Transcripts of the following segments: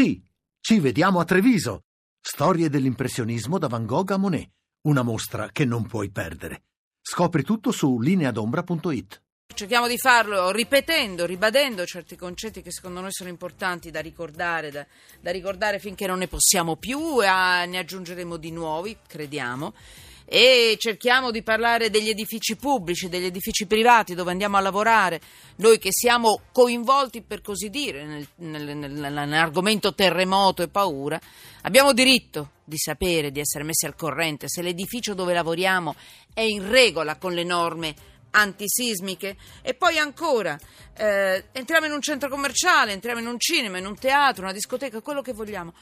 Sì, ci vediamo a Treviso. Storie dell'impressionismo da Van Gogh a Monet. Una mostra che non puoi perdere. Scopri tutto su lineadombra.it. Cerchiamo di farlo ripetendo, ribadendo certi concetti che secondo noi sono importanti da ricordare, da, da ricordare finché non ne possiamo più e ne aggiungeremo di nuovi, crediamo e cerchiamo di parlare degli edifici pubblici, degli edifici privati dove andiamo a lavorare, noi che siamo coinvolti per così dire nel, nel, nel, nell'argomento terremoto e paura, abbiamo diritto di sapere, di essere messi al corrente se l'edificio dove lavoriamo è in regola con le norme antisismiche. E poi ancora eh, entriamo in un centro commerciale, entriamo in un cinema, in un teatro, una discoteca, quello che vogliamo,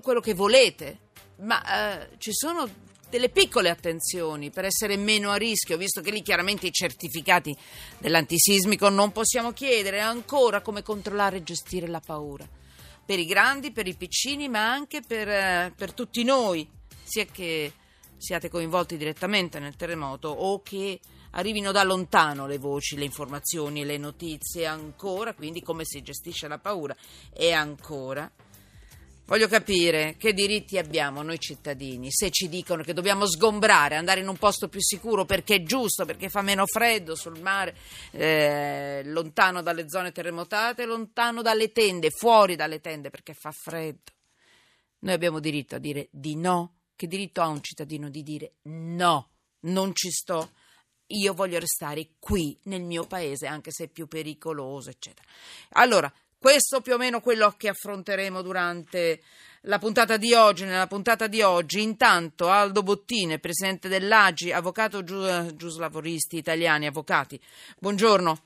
quello che volete, ma eh, ci sono delle piccole attenzioni per essere meno a rischio, visto che lì chiaramente i certificati dell'antisismico non possiamo chiedere ancora come controllare e gestire la paura. Per i grandi, per i piccini, ma anche per, eh, per tutti noi, sia che siate coinvolti direttamente nel terremoto o che arrivino da lontano le voci, le informazioni le notizie ancora, quindi come si gestisce la paura e ancora Voglio capire che diritti abbiamo noi cittadini se ci dicono che dobbiamo sgombrare, andare in un posto più sicuro perché è giusto, perché fa meno freddo sul mare, eh, lontano dalle zone terremotate, lontano dalle tende, fuori dalle tende perché fa freddo. Noi abbiamo diritto a dire di no. Che diritto ha un cittadino di dire no, non ci sto? Io voglio restare qui nel mio paese, anche se è più pericoloso, eccetera. Allora, questo più o meno quello che affronteremo durante la puntata di oggi. Nella puntata di oggi, intanto, Aldo Bottine, presidente dell'AGI, avvocato giu- giuslavoristi italiani, avvocati. Buongiorno.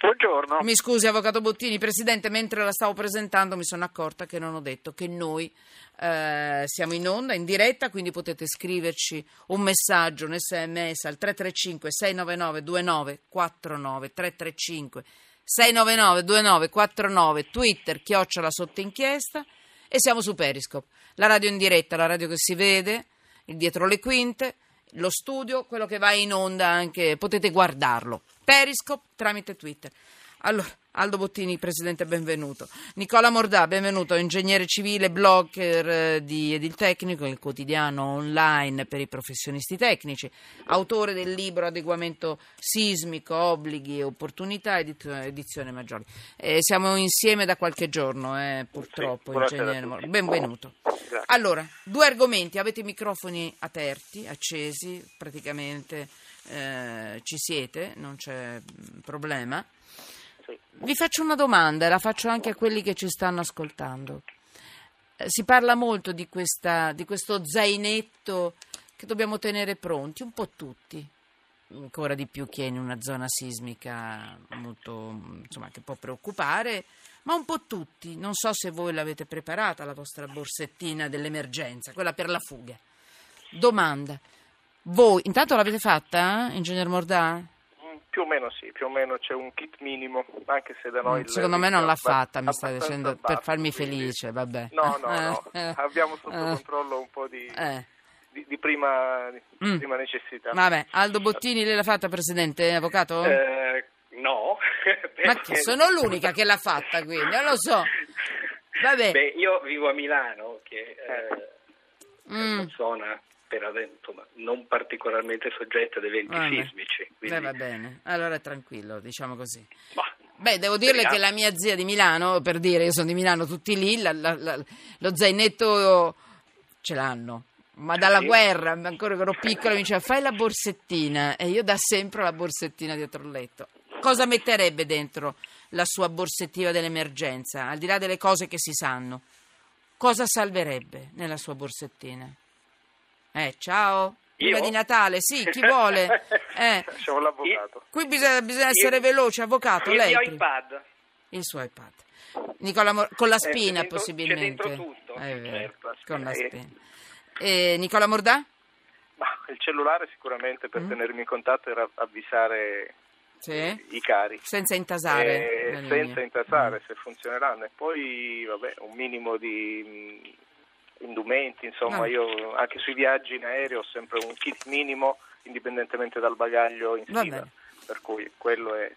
Buongiorno. Mi scusi, avvocato Bottini, presidente, mentre la stavo presentando mi sono accorta che non ho detto che noi eh, siamo in onda, in diretta, quindi potete scriverci un messaggio, un sms al 335 699 2949 335 699 2949 Twitter, chiocciola sotto inchiesta e siamo su Periscope. La radio in diretta, la radio che si vede, il dietro le quinte, lo studio, quello che va in onda anche, potete guardarlo. Periscope tramite Twitter. Allora, Aldo Bottini, presidente, benvenuto. Nicola Mordà, benvenuto, ingegnere civile, blogger eh, di Edil Tecnico, il quotidiano online per i professionisti tecnici, autore del libro Adeguamento sismico, obblighi e opportunità, edizione Maggiore. Eh, siamo insieme da qualche giorno, eh, purtroppo, sì, ingegnere Mordà. Benvenuto. Grazie. Allora, due argomenti, avete i microfoni aperti, accesi, praticamente eh, ci siete, non c'è mm, problema. Vi faccio una domanda, la faccio anche a quelli che ci stanno ascoltando. Eh, si parla molto di, questa, di questo zainetto che dobbiamo tenere pronti, un po' tutti, ancora di più chi è in una zona sismica molto, insomma, che può preoccupare, ma un po' tutti. Non so se voi l'avete preparata la vostra borsettina dell'emergenza, quella per la fuga. Domanda. Voi, intanto l'avete fatta, eh, Ingegner Mordà? Più o meno sì, più o meno c'è un kit minimo, anche se da noi... Mm, secondo me non l'ha fatta, mi sta dicendo, per farmi felice, vabbè. No, no, no, eh. abbiamo sotto eh. controllo un po' di... Eh. Di, di, prima, di mm. prima, necessità. Vabbè, Aldo Bottini, lei l'ha fatta, Presidente, avvocato? Eh, no. Ma che sono l'unica che l'ha fatta, quindi, non lo so. Vabbè. Beh, io vivo a Milano, che eh, mm. è una zona per insomma, non particolarmente soggetta ad eventi Vabbè. sismici. Quindi... Beh, va bene, allora tranquillo, diciamo così. Bah, Beh, devo dirle che la mia zia di Milano, per dire, io sono di Milano, tutti lì, la, la, la, lo zainetto ce l'hanno. Ma dalla sì. guerra, ancora che ero piccola, mi diceva fai la borsettina e io da sempre la borsettina dietro il letto. Cosa metterebbe dentro la sua borsettina dell'emergenza, al di là delle cose che si sanno? Cosa salverebbe nella sua borsettina? Eh, ciao. Prima di Natale, sì, chi vuole? Eh. Siamo l'avvocato. Qui bisogna, bisogna essere il, veloci, avvocato. Il lei. mio iPad. Il suo iPad. Nicola Mor- con la spina, eh, c'è dentro, possibilmente. C'è tutto. Eh, certo, con la spina. E Nicola Mordà? Il cellulare sicuramente per mm. tenermi in contatto era avvisare sì. i cari. Senza intasare. Eh, senza intasare, mm. se funzioneranno. E poi, vabbè, un minimo di indumenti, insomma. Ah. io anche sui viaggi in aereo ho sempre un kit minimo indipendentemente dal bagaglio in stiva, per cui quello è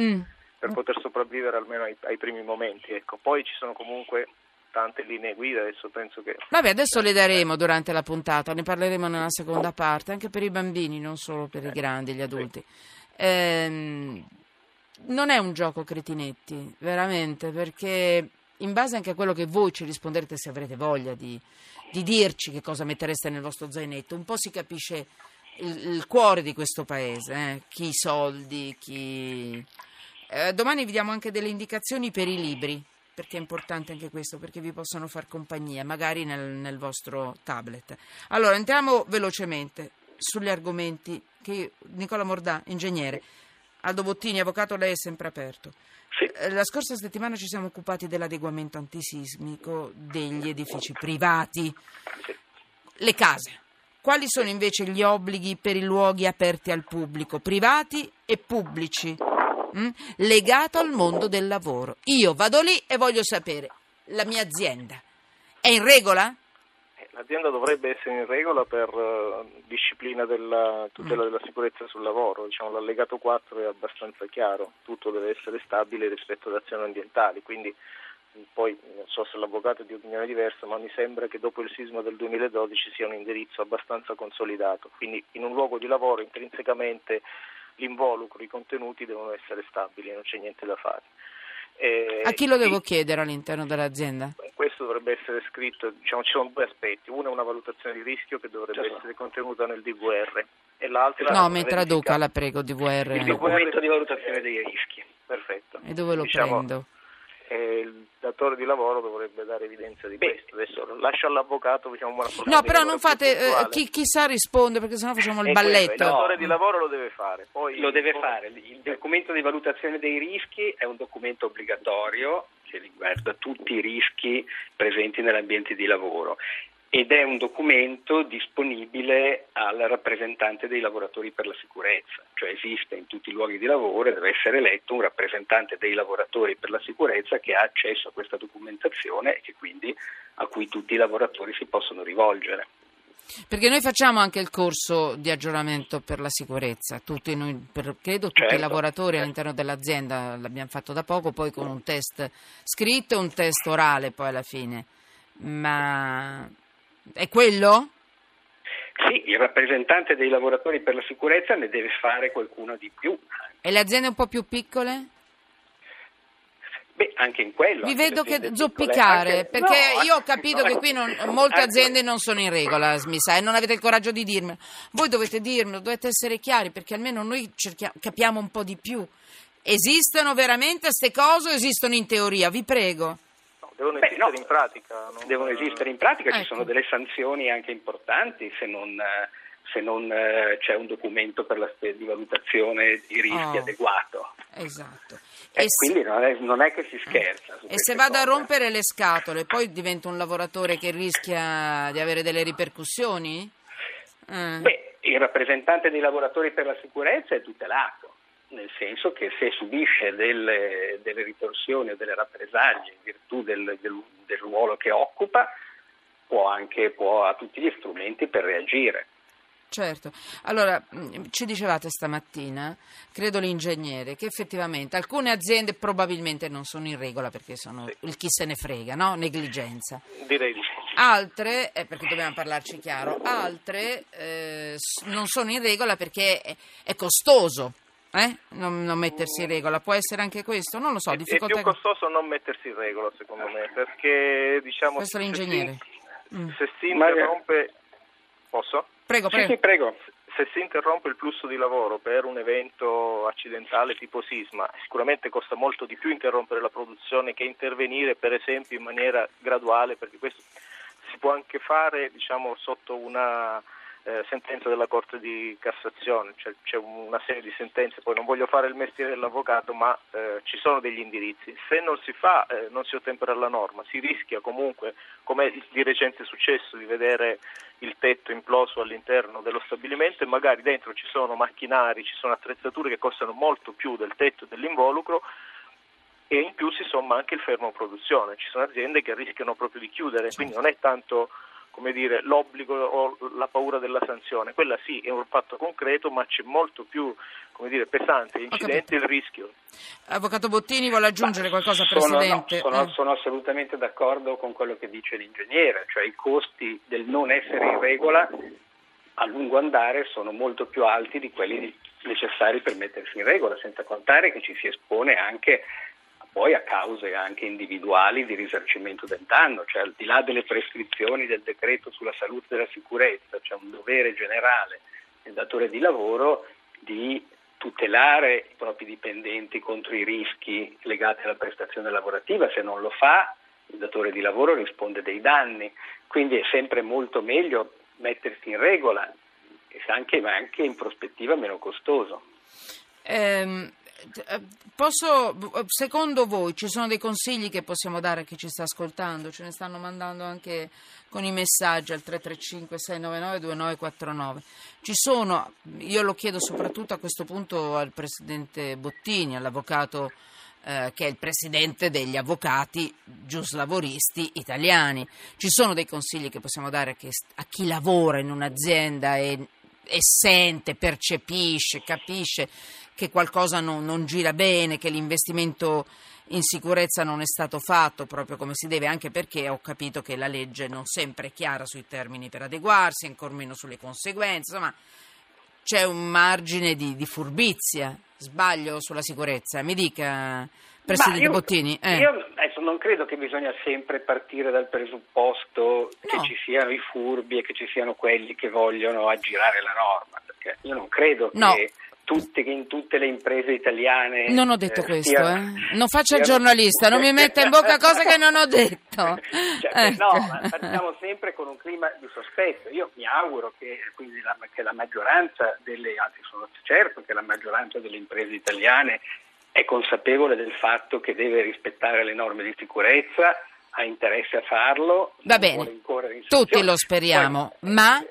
mm. per poter sopravvivere almeno ai, ai primi momenti. Ecco. Poi ci sono comunque tante linee guida, adesso penso che... Vabbè, adesso le daremo durante la puntata, ne parleremo nella seconda parte, anche per i bambini, non solo per i grandi, gli adulti. Ehm, non è un gioco cretinetti, veramente, perché in base anche a quello che voi ci risponderete, se avrete voglia di, di dirci che cosa mettereste nel vostro zainetto, un po' si capisce il, il cuore di questo paese, eh? chi i soldi, chi... Eh, domani vi diamo anche delle indicazioni per i libri, perché è importante anche questo, perché vi possono far compagnia, magari nel, nel vostro tablet. Allora, entriamo velocemente sugli argomenti che Nicola Mordà, ingegnere, Aldo Bottini, avvocato, lei è sempre aperto. Sì. Eh, La scorsa settimana ci siamo occupati dell'adeguamento antisismico degli edifici privati, le case. Quali sono invece gli obblighi per i luoghi aperti al pubblico, privati e pubblici, mm? legato al mondo del lavoro? Io vado lì e voglio sapere, la mia azienda è in regola? L'azienda dovrebbe essere in regola per eh, disciplina della tutela della sicurezza sul lavoro, diciamo, l'allegato 4 è abbastanza chiaro, tutto deve essere stabile rispetto ad azioni ambientali, quindi mh, poi non so se l'avvocato è di opinione diversa, ma mi sembra che dopo il sisma del 2012 sia un indirizzo abbastanza consolidato, quindi in un luogo di lavoro intrinsecamente l'involucro, i contenuti devono essere stabili, non c'è niente da fare. Eh, A chi lo devo chiedere all'interno dell'azienda? questo dovrebbe essere scritto, diciamo, ci sono due aspetti, uno è una valutazione di rischio che dovrebbe Certo. essere contenuta nel DVR e l'altro No, è mi una traduca, la prego, Il DVR. documento di valutazione dei rischi. Perfetto. E dove lo Diciamo, prendo? Eh, il datore di lavoro dovrebbe dare evidenza di Beh. questo. Adesso lascio all'avvocato diciamo, una No, però non fate, eh, chi, chi sa risponde perché sennò facciamo il È quello, Il balletto. datore di lavoro lo deve fare. Poi, Lo deve come- fare. Il documento di valutazione dei rischi è un documento obbligatorio che riguarda tutti i rischi presenti nell'ambiente di lavoro ed è un documento disponibile al rappresentante dei lavoratori per la sicurezza, cioè esiste in tutti i luoghi di lavoro e deve essere eletto un rappresentante dei lavoratori per la sicurezza che ha accesso a questa documentazione e che quindi a cui tutti i lavoratori si possono rivolgere. Perché noi facciamo anche il corso di aggiornamento per la sicurezza, tutti noi, per- credo tutti i Certo, lavoratori certo. all'interno dell'azienda l'abbiamo fatto da poco, poi con un test scritto e un test orale poi alla fine. Ma è quello? Sì, il rappresentante dei lavoratori per la sicurezza ne deve fare qualcuno di più. E le aziende un po' più piccole? Beh, anche in quello. Vi vedo che zoppicare, anche- perché no, io ho capito no, che qui non- molte aziende non sono in regola, mi sa, e non avete il coraggio di dirmelo. Voi dovete dirmelo, dovete essere chiari, perché almeno noi cerchia- capiamo un po' di più. Esistono veramente queste cose o esistono in teoria? Vi prego. No, devono Beh, esistere no. in pratica. non- Devono esistere in pratica, ci Ecco. sono delle sanzioni anche importanti se non, eh, se non, eh, c'è un documento per la di valutazione di rischi Oh. adeguato. Esatto. Eh, E se- quindi non è, non è che si scherza. E se vado a cose. rompere le scatole, poi divento un lavoratore che rischia di avere delle ripercussioni? Eh. Beh, il rappresentante dei lavoratori per la sicurezza è tutelato, nel senso che se subisce delle, delle ritorsioni o delle rappresaglie in virtù del, del- del ruolo che occupa, può anche, può, ha tutti gli strumenti per reagire. Certo, allora mh, ci dicevate stamattina, credo l'ingegnere, che effettivamente alcune aziende probabilmente non sono in regola perché sono il chi se ne frega, no? Negligenza. Direi di sì. Altre, eh, perché dobbiamo parlarci chiaro, altre eh, non sono in regola perché è, è costoso. Eh? Non, non mettersi in regola, può essere anche questo? Non lo so, È- è più costoso non mettersi in regola, secondo me, perché diciamo Questo è se l'ingegnere. si- Mm. se si interrompe posso? Prego, Sì, prego. sì, prego. se si interrompe il flusso di lavoro per un evento accidentale tipo sisma, sicuramente costa molto di più interrompere la produzione che intervenire, per esempio, in maniera graduale, perché questo si può anche fare diciamo, sotto una eh, sentenza della Corte di Cassazione, cioè, c'è una serie di sentenze, poi non voglio fare il mestiere dell'avvocato, ma eh, ci sono degli indirizzi. Se non si fa, eh, non si ottempera alla norma, si rischia comunque, come di recente è successo, di vedere il tetto imploso all'interno dello stabilimento e magari dentro ci sono macchinari, ci sono attrezzature che costano molto più del tetto e dell'involucro e in più si somma anche il fermo produzione. Ci sono aziende che rischiano proprio di chiudere, quindi non è tanto come dire, l'obbligo o la paura della sanzione. Quella sì è un fatto concreto, ma c'è molto più come dire, pesante l'incidente il rischio. Avvocato Bottini vuole aggiungere ma qualcosa, sono, Presidente? No, sono, eh. sono, assolutamente d'accordo con quello che dice l'ingegnere, cioè i costi del non essere in regola a lungo andare sono molto più alti di quelli necessari per mettersi in regola, senza contare che ci si espone anche poi a cause anche individuali di risarcimento del danno, cioè al di là delle prescrizioni del decreto sulla salute e la sicurezza, c'è un dovere generale del datore di lavoro di tutelare i propri dipendenti contro i rischi legati alla prestazione lavorativa, se non lo fa il datore di lavoro risponde dei danni, quindi è sempre molto meglio mettersi in regola, anche, ma anche in prospettiva meno costoso. Eh, posso, secondo voi ci sono dei consigli che possiamo dare a chi ci sta ascoltando? Ce ne stanno mandando anche con i messaggi al 335 699 2949. Ci sono, io lo chiedo soprattutto a questo punto al Presidente Bottini, all'Avvocato eh, che è il presidente degli avvocati giuslavoristi italiani. Ci sono dei consigli che possiamo dare a chi lavora in un'azienda e, e sente, percepisce, capisce che qualcosa non, non gira bene, che l'investimento in sicurezza non è stato fatto proprio come si deve, anche perché ho capito che la legge non sempre è chiara sui termini per adeguarsi, ancor meno sulle conseguenze, insomma c'è un margine di, di furbizia, sbaglio sulla sicurezza. Mi dica, Presidente io, Bottini. Eh. Io adesso non credo che bisogna sempre partire dal presupposto che no. ci siano i furbi e che ci siano quelli che vogliono aggirare la norma, perché io non credo no. che tutte, in tutte le imprese italiane. Non ho detto eh, questo, eh. non faccia il giornalista, non mi metta in bocca cose che non ho detto. Cioè, ecco. No, ma partiamo sempre con un clima di sospetto. Io mi auguro che, la, che la maggioranza delle, anzi sono certo che la maggioranza delle imprese italiane è consapevole del fatto che deve rispettare le norme di sicurezza, ha interesse a farlo. Va bene, tutti lo speriamo, Poi, ma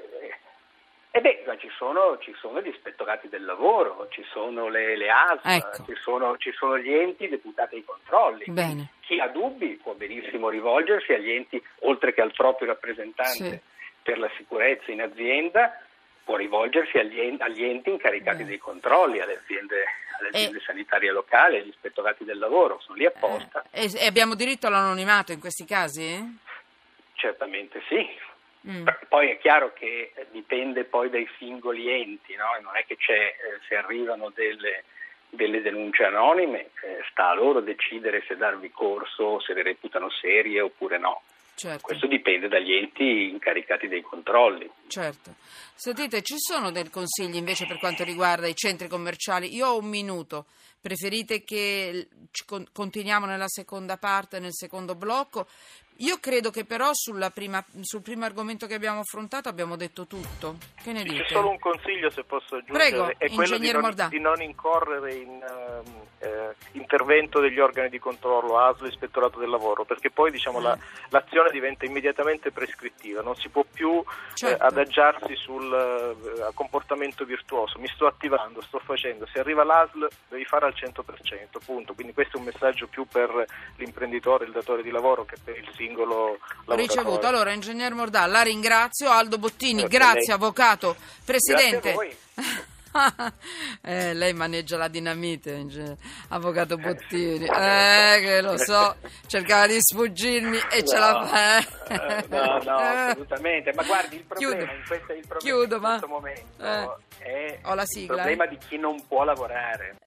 eh, eh beh, ci sono, ci sono, gli ispettorati del lavoro, ci sono le, le ASL, ecco. ci, sono, ci, sono, gli enti deputati ai controlli. Bene. Chi ha dubbi può benissimo rivolgersi agli enti, oltre che al proprio rappresentante sì. per la sicurezza in azienda, può rivolgersi agli enti, agli enti incaricati Beh. dei controlli, alle aziende, alle aziende e... sanitarie locali, agli ispettorati del lavoro, sono lì apposta. Eh, e abbiamo diritto all'anonimato in questi casi? Certamente sì, Mm. Poi è chiaro che dipende poi dai singoli enti, no? non è che c'è, eh, se arrivano delle, delle denunce anonime, eh, sta a loro decidere se darvi corso, se le reputano serie oppure no. Certo. Questo dipende dagli enti incaricati dei controlli. Certo. Sentite, ci sono dei consigli invece per quanto riguarda i centri commerciali? Io ho un minuto. Preferite che continuiamo nella seconda parte, nel secondo blocco? Io credo che però prima, sul primo argomento che abbiamo affrontato abbiamo detto tutto. Che ne dite? C'è solo un consiglio se posso aggiungere, Prego, è quello di non, di non, incorrere in uh, eh, intervento degli organi di controllo, ASL, Ispettorato del Lavoro, perché poi diciamo, la, mm. l'azione diventa immediatamente prescrittiva, non si può più eh, certo. eh, adagiarsi sul uh, comportamento virtuoso, mi sto attivando, sto facendo, se arriva l'ASL devi fare al 100%, punto. Quindi questo è un messaggio più per l'imprenditore, il datore di lavoro che per il singolo singolo lavoratore. ricevuto. Allora, Ingegner Mordà, la ringrazio. Aldo Bottini, grazie, grazie avvocato. Presidente. eh, lei maneggia la dinamite, avvocato Bottini. Eh, che lo so, cercava di sfuggirmi e no, ce la fa. Eh. no, no, assolutamente. Ma guardi, il problema, Chiudo. in, questo, il problema Chiudo, in questo ma... momento eh. è Ho la sigla, il problema di chi non può lavorare.